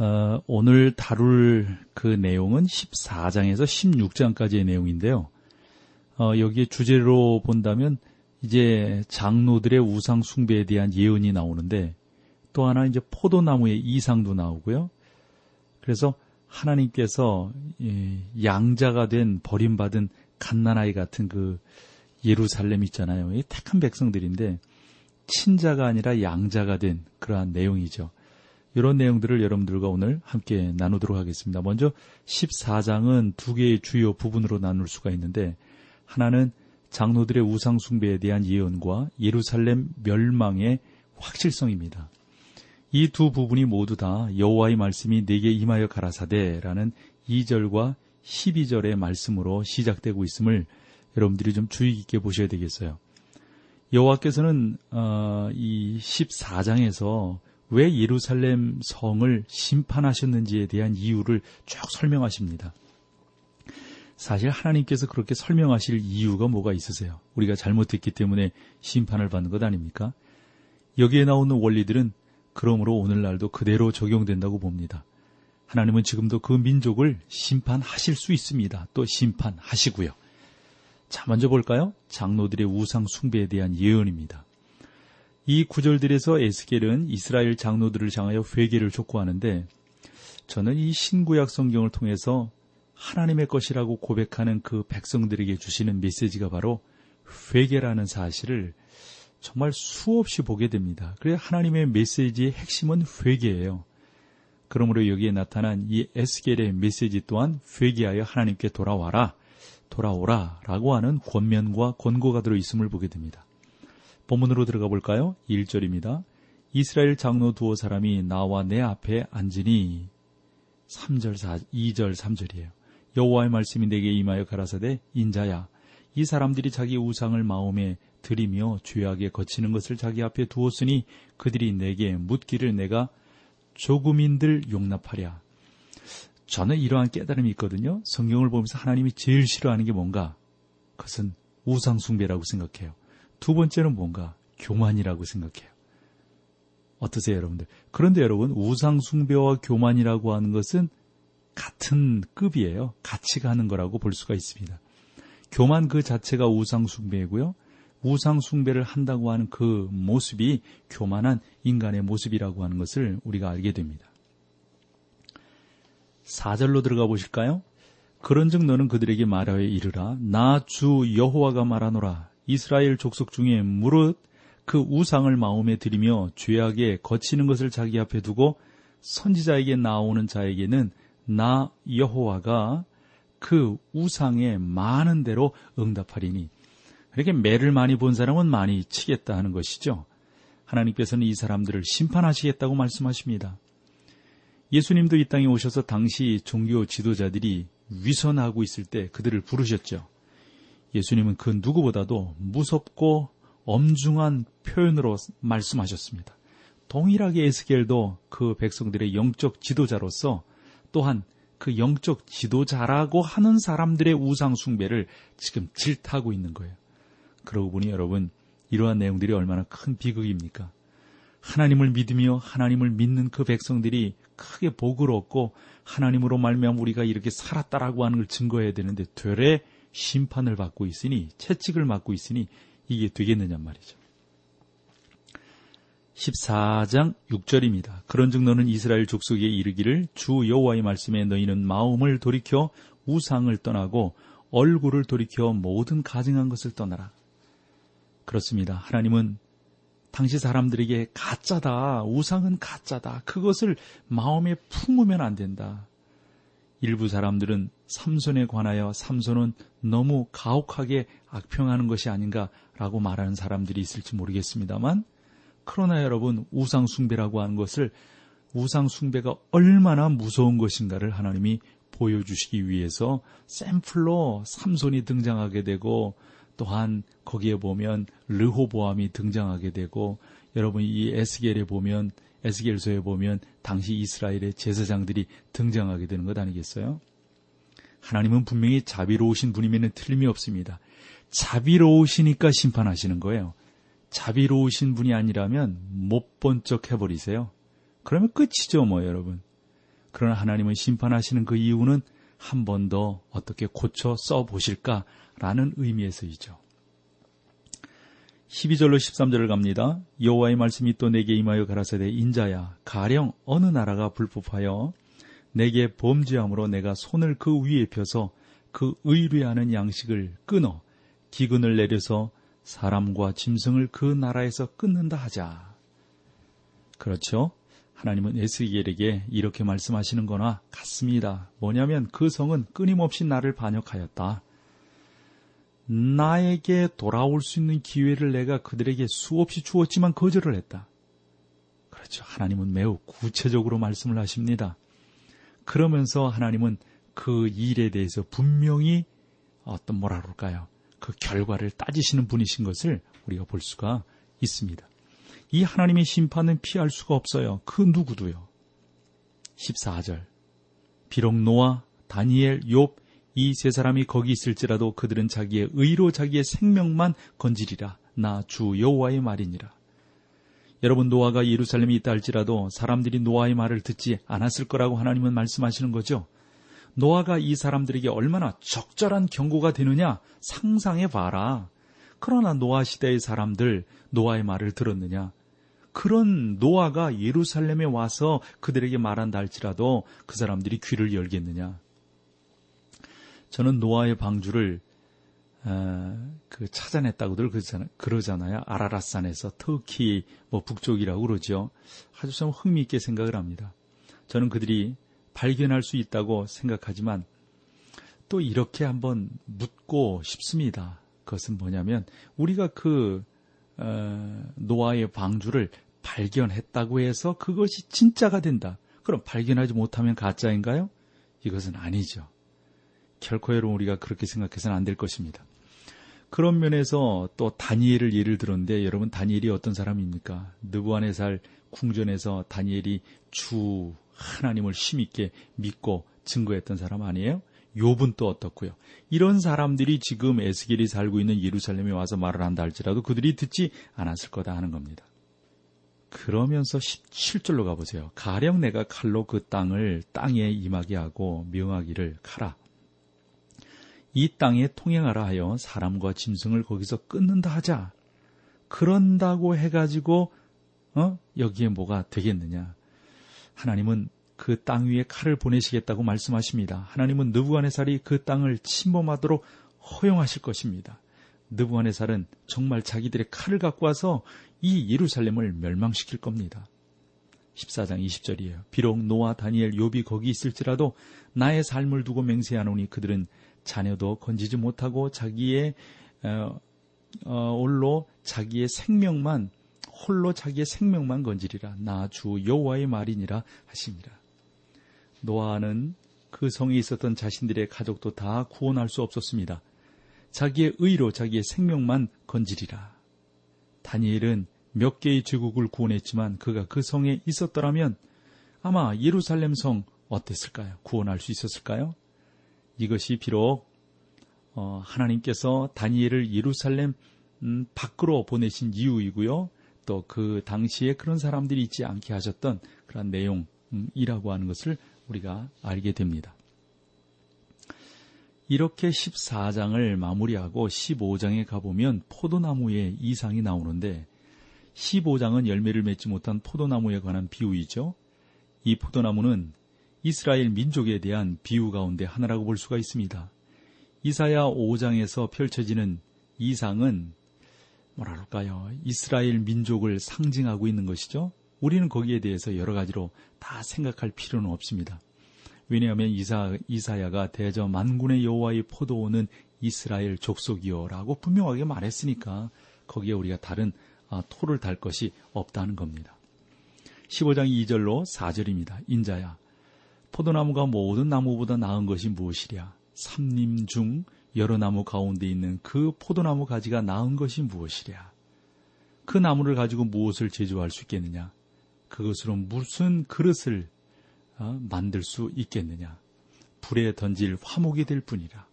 어, 오늘 다룰 그 내용은 14장에서 16장까지의 내용인데요. 어, 여기에 주제로 본다면 이제 장로들의 우상 숭배에 대한 예언이 나오는데 또 하나 이제 포도나무의 이상도 나오고요. 그래서 하나님께서 양자가 된 버림받은 갓난아이 같은 그 예루살렘 있잖아요. 이 택한 백성들인데 친자가 아니라 양자가 된 그러한 내용이죠. 이런 내용들을 여러분들과 오늘 함께 나누도록 하겠습니다. 먼저 14장은 두 개의 주요 부분으로 나눌 수가 있는데 하나는 장로들의 우상숭배에 대한 예언과 예루살렘 멸망의 확실성입니다. 이 두 부분이 모두 다 여호와의 말씀이 내게 임하여 가라사대라는 2절과 12절의 말씀으로 시작되고 있음을 여러분들이 좀 주의 깊게 보셔야 되겠어요. 여호와께서는 어, 이 14장에서 왜 예루살렘 성을 심판하셨는지에 대한 이유를 쭉 설명하십니다. 사실 하나님께서 그렇게 설명하실 이유가 뭐가 있으세요? 우리가 잘못했기 때문에 심판을 받는 것 아닙니까? 여기에 나오는 원리들은 그러므로 오늘날도 그대로 적용된다고 봅니다. 하나님은 지금도 그 민족을 심판하실 수 있습니다. 또 심판하시고요. 자, 먼저 볼까요? 장로들의 우상 숭배에 대한 예언입니다. 이 구절들에서 에스겔은 이스라엘 장로들을 향하여 회개를 촉구하는데 저는 이 신구약 성경을 통해서 하나님의 것이라고 고백하는 그 백성들에게 주시는 메시지가 바로 회개라는 사실을 정말 수없이 보게 됩니다. 그래 하나님의 메시지의 핵심은 회개예요. 그러므로 여기에 나타난 이 에스겔의 메시지 또한 회개하여 하나님께 돌아와라, 돌아오라 라고 하는 권면과 권고가 들어 있음을 보게 됩니다. 본문으로 들어가 볼까요? 1절입니다. 이스라엘 장로 두어 사람이 나와 내 앞에 앉으니 3절 4, 2절 3절이에요. 여호와의 말씀이 내게 임하여 가라사대 인자야 이 사람들이 자기 우상을 마음에 들이며 죄악에 거치는 것을 자기 앞에 두었으니 그들이 내게 묻기를 내가 조금인들 용납하랴. 저는 이러한 깨달음이 있거든요. 성경을 보면서 하나님이 제일 싫어하는 게 뭔가? 그것은 우상숭배라고 생각해요. 두 번째는 뭔가 교만이라고 생각해요. 어떠세요, 여러분들? 그런데 여러분, 우상숭배와 교만이라고 하는 것은 같은 급이에요. 같이 가는 거라고 볼 수가 있습니다. 교만 그 자체가 우상숭배이고요. 우상숭배를 한다고 하는 그 모습이 교만한 인간의 모습이라고 하는 것을 우리가 알게 됩니다. 4절로 들어가 보실까요? 그런즉 너는 그들에게 말하여 이르라 나 주 여호와가 말하노라 이스라엘 족속 중에 무릇 그 우상을 마음에 들이며 죄악에 거치는 것을 자기 앞에 두고 선지자에게 나오는 자에게는 나 여호와가 그 우상에 많은 대로 응답하리니 이렇게 매를 많이 본 사람은 많이 치겠다 하는 것이죠. 하나님께서는 이 사람들을 심판하시겠다고 말씀하십니다. 예수님도 이 땅에 오셔서 당시 종교 지도자들이 위선하고 있을 때 그들을 부르셨죠. 예수님은 그 누구보다도 무섭고 엄중한 표현으로 말씀하셨습니다. 동일하게 에스겔도 그 백성들의 영적 지도자로서 또한 그 영적 지도자라고 하는 사람들의 우상 숭배를 지금 질타하고 있는 거예요. 그러고 보니 여러분 이러한 내용들이 얼마나 큰 비극입니까? 하나님을 믿으며 하나님을 믿는 그 백성들이 크게 복을 얻고 하나님으로 말미암아 우리가 이렇게 살았다라고 하는 걸 증거해야 되는데 되레 심판을 받고 있으니 채찍을 맞고 있으니 이게 되겠느냐 말이죠. 14장 6절입니다. 그런즉 너는 이스라엘 족속에 이르기를 주 여호와의 말씀에 너희는 마음을 돌이켜 우상을 떠나고 얼굴을 돌이켜 모든 가증한 것을 떠나라. 그렇습니다. 하나님은 당시 사람들에게 가짜다, 우상은 가짜다. 그것을 마음에 품으면 안 된다. 일부 사람들은 삼손에 관하여 삼손은 너무 가혹하게 악평하는 것이 아닌가라고 말하는 사람들이 있을지 모르겠습니다만 그러나 여러분 우상숭배라고 하는 것을 우상숭배가 얼마나 무서운 것인가를 하나님이 보여주시기 위해서 샘플로 삼손이 등장하게 되고 또한 거기에 보면 르호보암이 등장하게 되고 여러분 이 에스겔에 보면 에스겔서에 보면 당시 이스라엘의 제사장들이 등장하게 되는 것 아니겠어요? 하나님은 분명히 자비로우신 분이면 틀림이 없습니다. 자비로우시니까 심판하시는 거예요. 자비로우신 분이 아니라면 못 본 척 해버리세요. 그러면 끝이죠, 뭐, 여러분. 그러나 하나님은 심판하시는 그 이유는 한 번 더 어떻게 고쳐 써보실까라는 의미에서이죠. 12절로 13절을 갑니다. 여호와의 말씀이 또 내게 임하여 가라사대 인자야 가령 어느 나라가 불법하여 내게 범죄함으로 내가 손을 그 위에 펴서 그 의뢰하는 양식을 끊어 기근을 내려서 사람과 짐승을 그 나라에서 끊는다 하자. 그렇죠? 하나님은 에스겔에게 이렇게 말씀하시는 거나 같습니다. 뭐냐면 그 성은 끊임없이 나를 반역하였다. 나에게 돌아올 수 있는 기회를 내가 그들에게 수없이 주었지만 거절을 했다. 그렇죠. 하나님은 매우 구체적으로 말씀을 하십니다. 그러면서 하나님은 그 일에 대해서 분명히 어떤 뭐라 그럴까요? 그 결과를 따지시는 분이신 것을 우리가 볼 수가 있습니다. 이 하나님의 심판은 피할 수가 없어요. 그 누구도요. 14절. 비록 노아, 다니엘, 욥, 이 세 사람이 거기 있을지라도 그들은 자기의 의로 자기의 생명만 건지리라. 나 주 여호와의 말이니라. 여러분 노아가 예루살렘에 있다 할지라도 사람들이 노아의 말을 듣지 않았을 거라고 하나님은 말씀하시는 거죠. 노아가 이 사람들에게 얼마나 적절한 경고가 되느냐 상상해 봐라. 그러나 노아 시대의 사람들 노아의 말을 들었느냐? 그런 노아가 예루살렘에 와서 그들에게 말한다 할지라도 그 사람들이 귀를 열겠느냐? 저는 노아의 방주를 어, 그 찾아냈다고들 그러잖아요. 아라라산에서 터키 뭐 북쪽이라고 그러죠. 아주 참 흥미있게 생각을 합니다. 저는 그들이 발견할 수 있다고 생각하지만 또 이렇게 한번 묻고 싶습니다. 그것은 뭐냐면 우리가 그 어, 노아의 방주를 발견했다고 해서 그것이 진짜가 된다. 그럼 발견하지 못하면 가짜인가요? 이것은 아니죠. 결코 여러분 우리가 그렇게 생각해서는 안 될 것입니다. 그런 면에서 또 다니엘을 예를 들었는데 여러분 다니엘이 어떤 사람입니까? 느부한의살 궁전에서 다니엘이 주 하나님을 힘있게 믿고 증거했던 사람 아니에요? 욥은 또 어떻고요? 이런 사람들이 지금 에스겔이 살고 있는 예루살렘에 와서 말을 한다 할지라도 그들이 듣지 않았을 거다 하는 겁니다. 그러면서 17절로 가보세요. 가령 내가 칼로 그 땅을 땅에 임하게 하고 명하기를 가라. 이 땅에 통행하라 하여 사람과 짐승을 거기서 끊는다 하자. 그런다고 해가지고 어? 여기에 뭐가 되겠느냐? 하나님은 그 땅 위에 칼을 보내시겠다고 말씀하십니다. 하나님은 느부갓네살이 그 땅을 침범하도록 허용하실 것입니다. 느부갓네살은 정말 자기들의 칼을 갖고 와서 이 예루살렘을 멸망시킬 겁니다. 14장 20절이에요. 비록 노아, 다니엘, 욥이 거기 있을지라도 나의 삶을 두고 맹세하노니 그들은 자녀도 건지지 못하고 자기의 어, 어, 홀로 자기의 생명만 홀로 자기의 생명만 건지리라 나 주 여호와의 말이니라 하십니다. 노아는 그 성에 있었던 자신들의 가족도 다 구원할 수 없었습니다. 자기의 의로 자기의 생명만 건지리라. 다니엘은 몇 개의 제국을 구원했지만 그가 그 성에 있었더라면 아마 예루살렘 성 어땠을까요? 구원할 수 있었을까요? 이것이 비록 어, 하나님께서 다니엘을 예루살렘 음, 밖으로 보내신 이유이고요. 또 그 당시에 그런 사람들이 있지 않게 하셨던 그런 내용이라고 하는 것을 우리가 알게 됩니다. 이렇게 14장을 마무리하고 15장에 가보면 포도나무의 이상이 나오는데 15장은 열매를 맺지 못한 포도나무에 관한 비유이죠. 이 포도나무는 이스라엘 민족에 대한 비유 가운데 하나라고 볼 수가 있습니다. 이사야 5장에서 펼쳐지는 이상은 뭐랄까요? 이스라엘 민족을 상징하고 있는 것이죠. 우리는 거기에 대해서 여러 가지로 다 생각할 필요는 없습니다. 왜냐하면 이사, 이사야가 대저 만군의 여호와의 포도원은 이스라엘 족속이요라고 분명하게 말했으니까 거기에 우리가 다른 아, 토를 달 것이 없다는 겁니다. 15장 2절로 4절입니다. 인자야 포도나무가 모든 나무보다 나은 것이 무엇이랴? 삼림 중 여러 나무 가운데 있는 그 포도나무 가지가 나은 것이 무엇이랴? 그 나무를 가지고 무엇을 제조할 수 있겠느냐? 그것으로 무슨 그릇을 어, 만들 수 있겠느냐? 불에 던질 화목이 될 뿐이라.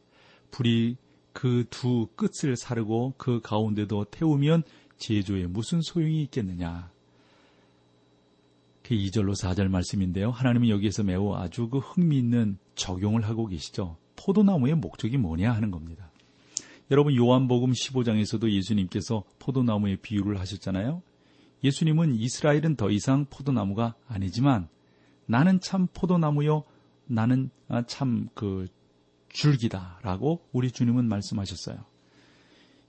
불이 그 두 끝을 사르고 그 가운데도 태우면 제조에 무슨 소용이 있겠느냐? 그 2절로 4절 말씀인데요. 하나님은 여기에서 매우 아주 그 흥미있는 적용을 하고 계시죠. 포도나무의 목적이 뭐냐 하는 겁니다. 여러분 요한복음 15장에서도 예수님께서 포도나무의 비유를 하셨잖아요. 예수님은 이스라엘은 더 이상 포도나무가 아니지만 나는 참 포도나무요 나는 아, 참그 줄기다라고 우리 주님은 말씀하셨어요.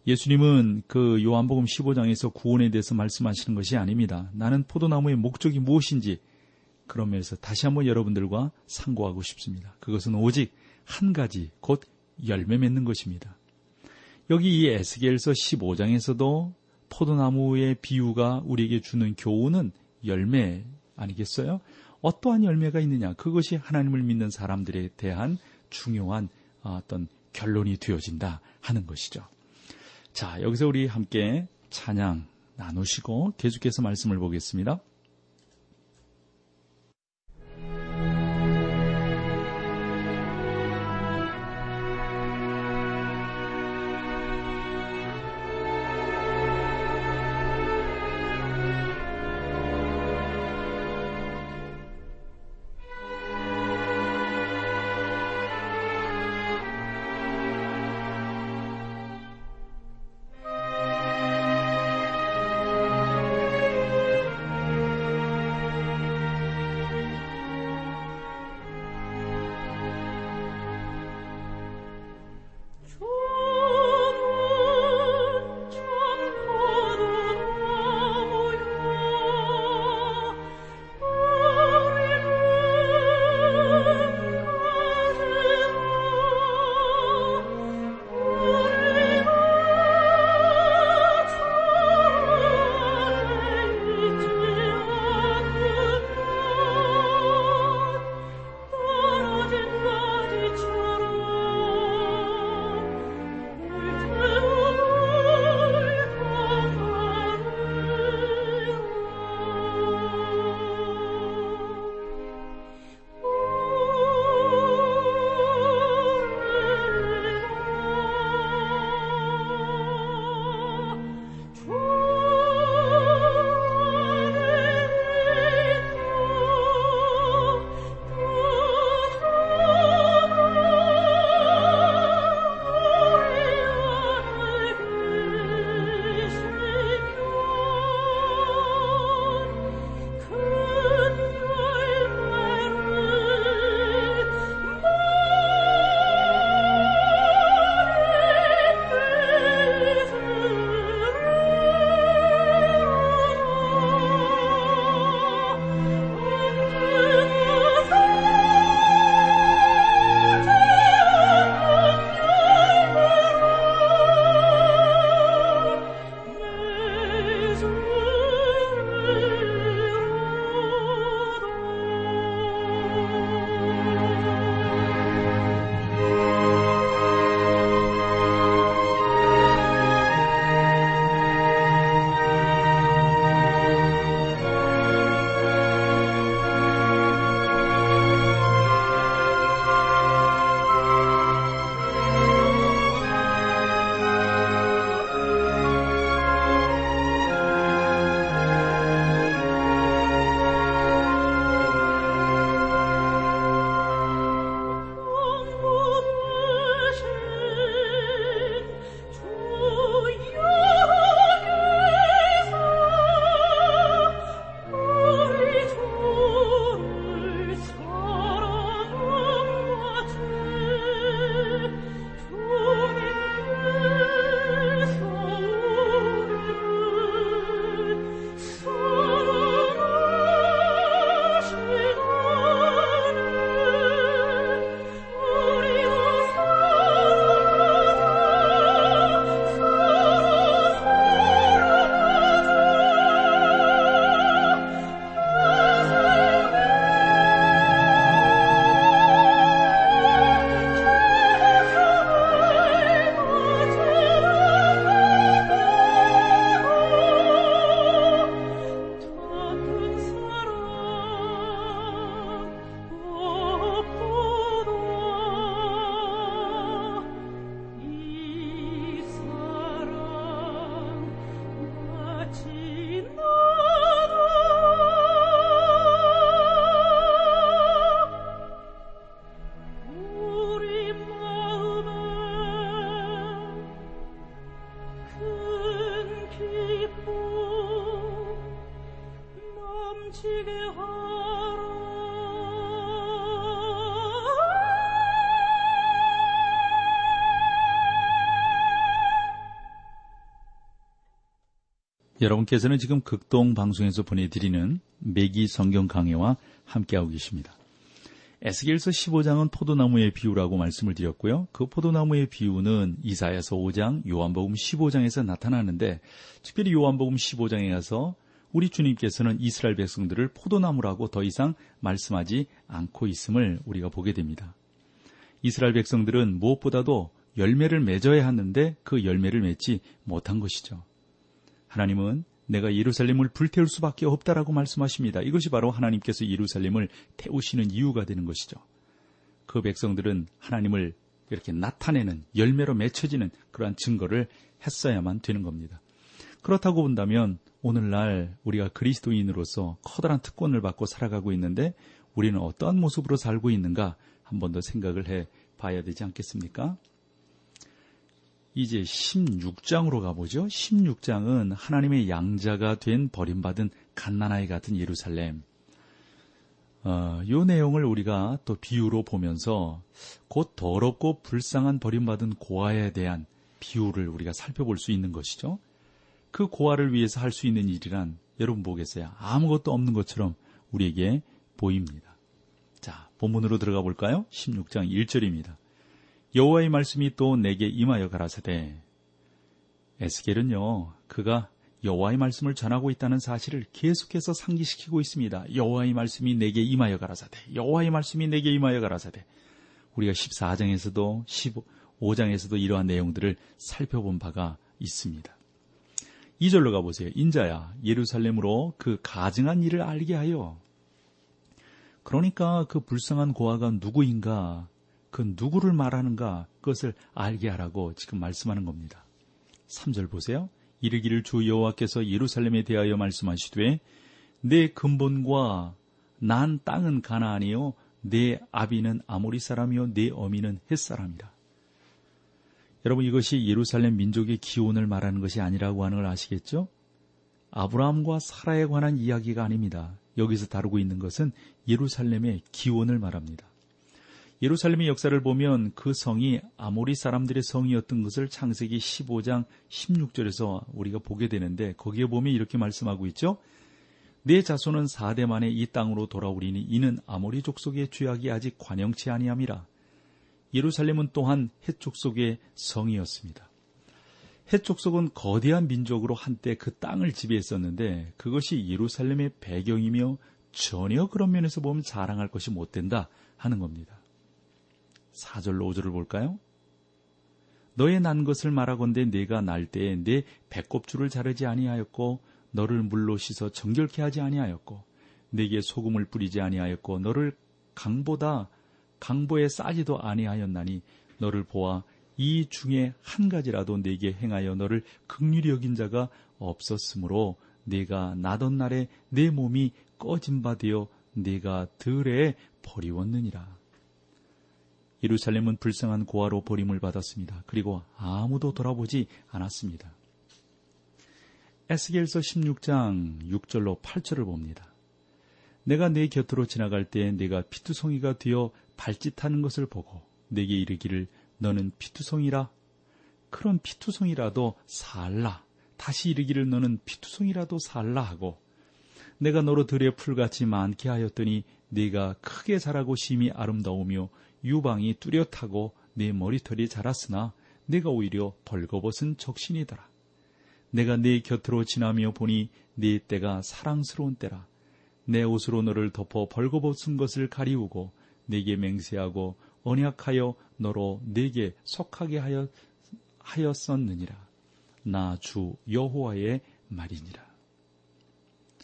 예수님은 그 요한복음 15장에서 구원에 대해서 말씀하시는 것이 아닙니다. 나는 포도나무의 목적이 무엇인지 그런 면에서 다시 한번 여러분들과 상고하고 싶습니다. 그것은 오직 한 가지 곧 열매 맺는 것입니다. 여기 이 에스겔서 15장에서도 포도나무의 비유가 우리에게 주는 교훈은 열매 아니겠어요? 어떠한 열매가 있느냐? 그것이 하나님을 믿는 사람들에 대한 중요한 어떤 결론이 되어진다 하는 것이죠. 자, 여기서 우리 함께 찬양 나누시고 계속해서 말씀을 보겠습니다. 여러분께서는 지금 극동 방송에서 보내드리는 매기 성경 강해와 함께하고 계십니다. 에스겔서 15장은 포도나무의 비유라고 말씀을 드렸고요. 그 포도나무의 비유는 이사야서 5장, 요한복음 15장에서 나타나는데 특별히 요한복음 15장에 가서 우리 주님께서는 이스라엘 백성들을 포도나무라고 더 이상 말씀하지 않고 있음을 우리가 보게 됩니다. 이스라엘 백성들은 무엇보다도 열매를 맺어야 하는데 그 열매를 맺지 못한 것이죠. 하나님은 내가 예루살렘을 불태울 수밖에 없다라고 말씀하십니다. 이것이 바로 하나님께서 예루살렘을 태우시는 이유가 되는 것이죠. 그 백성들은 하나님을 이렇게 나타내는 열매로 맺혀지는 그러한 증거를 했어야만 되는 겁니다. 그렇다고 본다면 오늘날 우리가 그리스도인으로서 커다란 특권을 받고 살아가고 있는데 우리는 어떠한 모습으로 살고 있는가 한 번 더 생각을 해 봐야 되지 않겠습니까? 이제 16장으로 가보죠. 16장은 하나님의 양자가 된 버림받은 갓난아이 같은 예루살렘. 어, 이 내용을 우리가 또 비유로 보면서 곧 더럽고 불쌍한 버림받은 고아에 대한 비유를 우리가 살펴볼 수 있는 것이죠. 그 고아를 위해서 할 수 있는 일이란 여러분 보겠어요. 아무것도 없는 것처럼 우리에게 보입니다. 자, 본문으로 들어가 볼까요? 16장 1절입니다. 여호와의 말씀이 또 내게 임하여 가라사대 에스겔은요 그가 여호와의 말씀을 전하고 있다는 사실을 계속해서 상기시키고 있습니다. 여호와의 말씀이 내게 임하여 가라사대 여호와의 말씀이 내게 임하여 가라사대 우리가 14장에서도 15장에서도 이러한 내용들을 살펴본 바가 있습니다. 2절로 가보세요. 인자야 예루살렘으로 그 가증한 일을 알게 하여 그러니까 그 불쌍한 고아가 누구인가 그 누구를 말하는가 그것을 알게 하라고 지금 말씀하는 겁니다. 3절 보세요. 이르기를 주 여호와께서 예루살렘에 대하여 말씀하시되 내 근본과 난 땅은 가나안이요 내 아비는 아모리 사람이요 내 어미는 햇 사람이라. 여러분 이것이 예루살렘 민족의 기원을 말하는 것이 아니라고 하는 걸 아시겠죠? 아브라함과 사라에 관한 이야기가 아닙니다. 여기서 다루고 있는 것은 예루살렘의 기원을 말합니다. 예루살렘의 역사를 보면 그 성이 아모리 사람들의 성이었던 것을 창세기 15장 16절에서 우리가 보게 되는데 거기에 보면 이렇게 말씀하고 있죠. 내 자손은 4대 만에 이 땅으로 돌아오리니 이는 아모리 족속의 죄악이 아직 관영치 아니함이라. 예루살렘은 또한 헷 족속의 성이었습니다. 헷 족속은 거대한 민족으로 한때 그 땅을 지배했었는데 그것이 예루살렘의 배경이며 전혀 그런 면에서 보면 자랑할 것이 못 된다 하는 겁니다. 4절로 5절을 볼까요? 너의 난 것을 말하건대 내가 날 때에 내 배꼽줄을 자르지 아니하였고 너를 물로 씻어 정결케 하지 아니하였고 내게 소금을 뿌리지 아니하였고 너를 강보다 강보에 싸지도 아니하였나니 너를 보아 이 중에 한 가지라도 내게 행하여 너를 극률이 여긴 자가 없었으므로 내가 나던 날에 내 몸이 꺼진 바 되어 내가 들에 버리웠느니라. 예루살렘은 불쌍한 고아로 버림을 받았습니다. 그리고 아무도 돌아보지 않았습니다. 에스겔서 16장 6절로 8절을 봅니다. 내가 내 곁으로 지나갈 때 내가 피투성이가 되어 발짓하는 것을 보고 내게 이르기를 너는 피투성이라 그런 피투성이라도 살라 다시 이르기를 너는 피투성이라도 살라 하고 내가 너로 들에 풀같이 많게 하였더니 네가 크게 자라고 심히 아름다우며 유방이 뚜렷하고 내 머리털이 자랐으나 내가 오히려 벌거벗은 적신이더라. 내가 네 곁으로 지나며 보니 네 때가 사랑스러운 때라. 내 옷으로 너를 덮어 벌거벗은 것을 가리우고 내게 맹세하고 언약하여 너로 내게 속하게 하였었느니라. 나 주 여호와의 말이니라.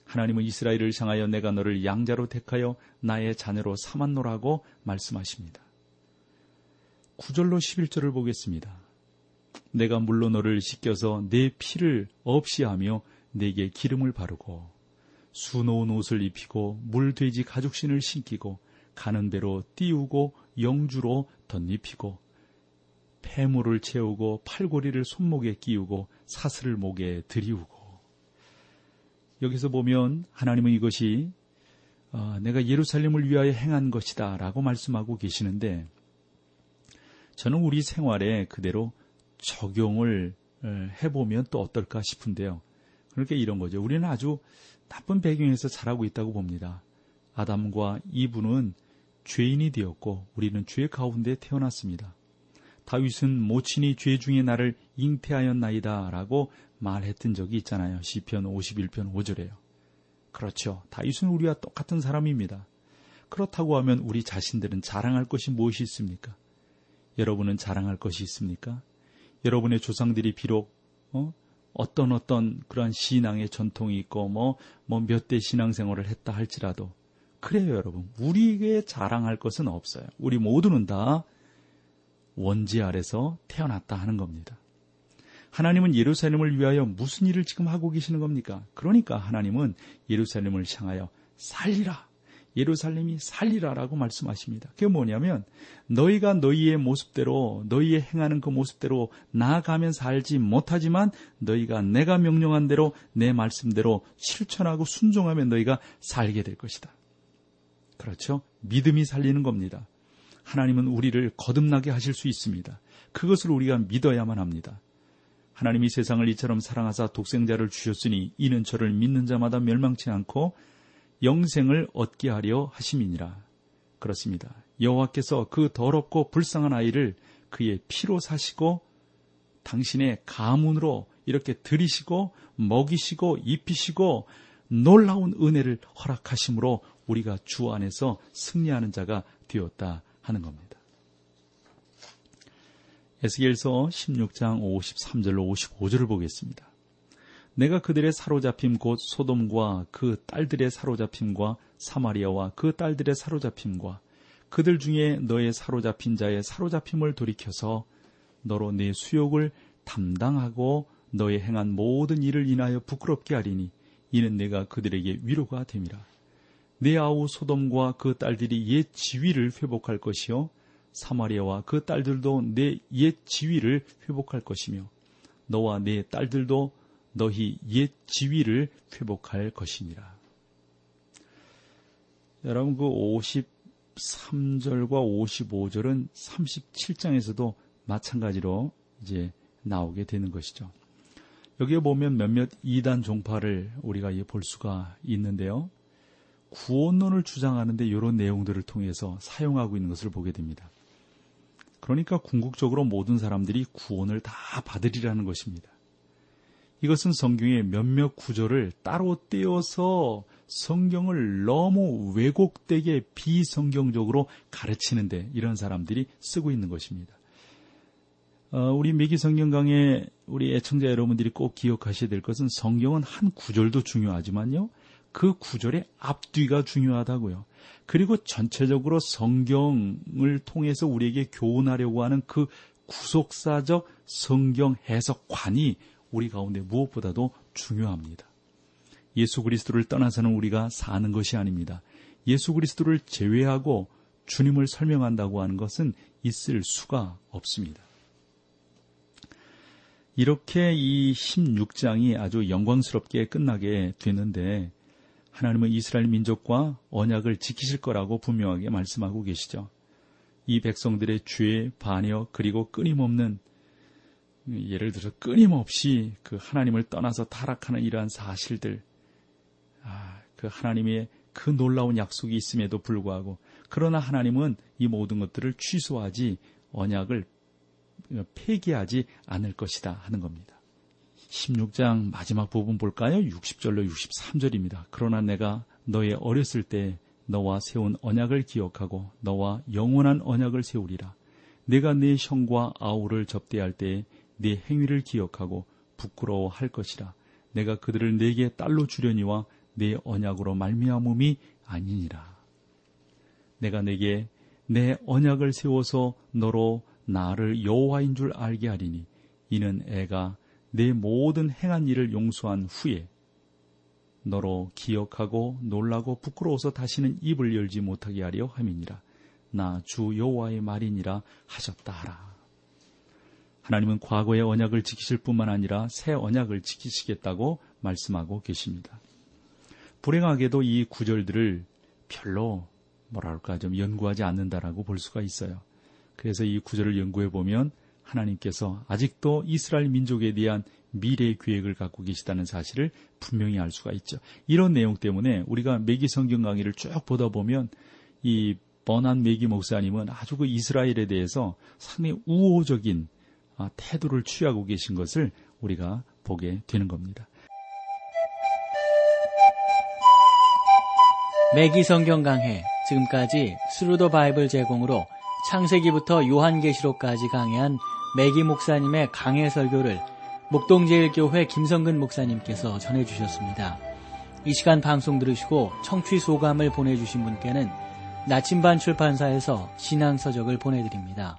하나님은 이스라엘을 향하여 내가 너를 양자로 택하여 나의 자녀로 삼았노라고 말씀하십니다. 9절로 11절을 보겠습니다. 내가 물로 너를 씻겨서 내 피를 없이 하며 내게 기름을 바르고 수놓은 옷을 입히고 물돼지 가죽신을 신기고 가는 대로 띄우고 영주로 덧입히고 폐물을 채우고 팔고리를 손목에 끼우고 사슬을 목에 들이우고 여기서 보면 하나님은 이것이 어, 내가 예루살렘을 위하여 행한 것이다 라고 말씀하고 계시는데 저는 우리 생활에 그대로 적용을 어, 해보면 또 어떨까 싶은데요. 그렇게 이런 거죠. 우리는 아주 나쁜 배경에서 자라고 있다고 봅니다. 아담과 이브는 죄인이 되었고 우리는 죄 가운데 태어났습니다. 다윗은 모친이 죄 중에 나를 잉태하였나이다 라고 말했던 적이 있잖아요. 시편 51편 5절에요. 그렇죠. 다윗은 우리와 똑같은 사람입니다. 그렇다고 하면 우리 자신들은 자랑할 것이 무엇이 있습니까? 여러분은 자랑할 것이 있습니까? 여러분의 조상들이 비록 어? 어떤 어떤 그러한 신앙의 전통이 있고 뭐 뭐 몇 대 신앙생활을 했다 할지라도 그래요, 여러분. 우리에게 자랑할 것은 없어요. 우리 모두는 다 원지 아래서 태어났다 하는 겁니다. 하나님은 예루살렘을 위하여 무슨 일을 지금 하고 계시는 겁니까? 그러니까 하나님은 예루살렘을 향하여 살리라. 예루살렘이 살리라라고 말씀하십니다. 그게 뭐냐면 너희가 너희의 모습대로 너희의 행하는 그 모습대로 나아가면 살지 못하지만 너희가 내가 명령한 대로 내 말씀대로 실천하고 순종하면 너희가 살게 될 것이다. 그렇죠? 믿음이 살리는 겁니다. 하나님은 우리를 거듭나게 하실 수 있습니다. 그것을 우리가 믿어야만 합니다. 하나님이 세상을 이처럼 사랑하사 독생자를 주셨으니 이는 저를 믿는 자마다 멸망치 않고 영생을 얻게 하려 하심이니라. 그렇습니다. 여호와께서 그 더럽고 불쌍한 아이를 그의 피로 사시고 당신의 가문으로 이렇게 들이시고 먹이시고 입히시고 놀라운 은혜를 허락하심으로 우리가 주 안에서 승리하는 자가 되었다 하는 겁니다. 에스겔서 16장 53절로 55절을 보겠습니다. 내가 그들의 사로잡힘 곧 소돔과 그 딸들의 사로잡힘과 사마리아와 그 딸들의 사로잡힘과 그들 중에 너의 사로잡힌 자의 사로잡힘을 돌이켜서 너로 내 수욕을 담당하고 너의 행한 모든 일을 인하여 부끄럽게 하리니 이는 내가 그들에게 위로가 됨이라. 내 아우 소돔과 그 딸들이 옛 지위를 회복할 것이요 사마리아와 그 딸들도 내 옛 지위를 회복할 것이며 너와 내 딸들도 너희 옛 지위를 회복할 것이니라. 여러분 그 53절과 55절은 37장에서도 마찬가지로 이제 나오게 되는 것이죠. 여기에 보면 몇몇 이단 종파를 우리가 볼 수가 있는데요. 구원론을 주장하는데 이런 내용들을 통해서 사용하고 있는 것을 보게 됩니다. 그러니까 궁극적으로 모든 사람들이 구원을 다 받으리라는 것입니다. 이것은 성경의 몇몇 구절을 따로 떼어서 성경을 너무 왜곡되게 비성경적으로 가르치는데 이런 사람들이 쓰고 있는 것입니다. 어, 우리 미기 성경 강의 우리 애청자 여러분들이 꼭 기억하셔야 될 것은 성경은 한 구절도 중요하지만요. 그 구절의 앞뒤가 중요하다고요. 그리고 전체적으로 성경을 통해서 우리에게 교훈하려고 하는 그 구속사적 성경 해석관이 우리 가운데 무엇보다도 중요합니다. 예수 그리스도를 떠나서는 우리가 사는 것이 아닙니다. 예수 그리스도를 제외하고 주님을 설명한다고 하는 것은 있을 수가 없습니다. 이렇게 이 16장이 아주 영광스럽게 끝나게 되는데 하나님은 이스라엘 민족과 언약을 지키실 거라고 분명하게 말씀하고 계시죠. 이 백성들의 죄, 반역, 그리고 끊임없는 예를 들어 끊임없이 그 하나님을 떠나서 타락하는 이러한 사실들, 아, 그 하나님의 그 놀라운 약속이 있음에도 불구하고 그러나 하나님은 이 모든 것들을 취소하지 언약을 폐기하지 않을 것이다 하는 겁니다. 16장 마지막 부분 볼까요? 60절로 63절입니다. 그러나 내가 너의 어렸을 때 너와 세운 언약을 기억하고 너와 영원한 언약을 세우리라. 내가 네 형과 아우를 접대할 때에 네 행위를 기억하고 부끄러워할 것이라. 내가 그들을 내게 딸로 주려니와 내 언약으로 말미암음이 아니니라. 내가 내게 내 언약을 세워서 너로 나를 여호와인 줄 알게 하리니 이는 애가 내 모든 행한 일을 용서한 후에 너로 기억하고 놀라고 부끄러워서 다시는 입을 열지 못하게 하려 함이니라. 나 주 여호와의 말이니라 하셨다 하라. 하나님은 과거의 언약을 지키실 뿐만 아니라 새 언약을 지키시겠다고 말씀하고 계십니다. 불행하게도 이 구절들을 별로 뭐랄까 좀 연구하지 않는다라고 볼 수가 있어요. 그래서 이 구절을 연구해 보면 하나님께서 아직도 이스라엘 민족에 대한 미래의 계획을 갖고 계시다는 사실을 분명히 알 수가 있죠. 이런 내용 때문에 우리가 매기 성경 강의를 쭉 보다 보면 이 버난 매기 목사님은 아주 그 이스라엘에 대해서 상당히 우호적인 아, 태도를 취하고 계신 것을 우리가 보게 되는 겁니다. 매기 성경 강해 지금까지 Thru the Bible 제공으로 창세기부터 요한계시록까지 강해한 매기 목사님의 강해 설교를 목동제일교회 김성근 목사님께서 전해주셨습니다. 이 시간 방송 들으시고 청취 소감을 보내주신 분께는 나침반 출판사에서 신앙서적을 보내드립니다.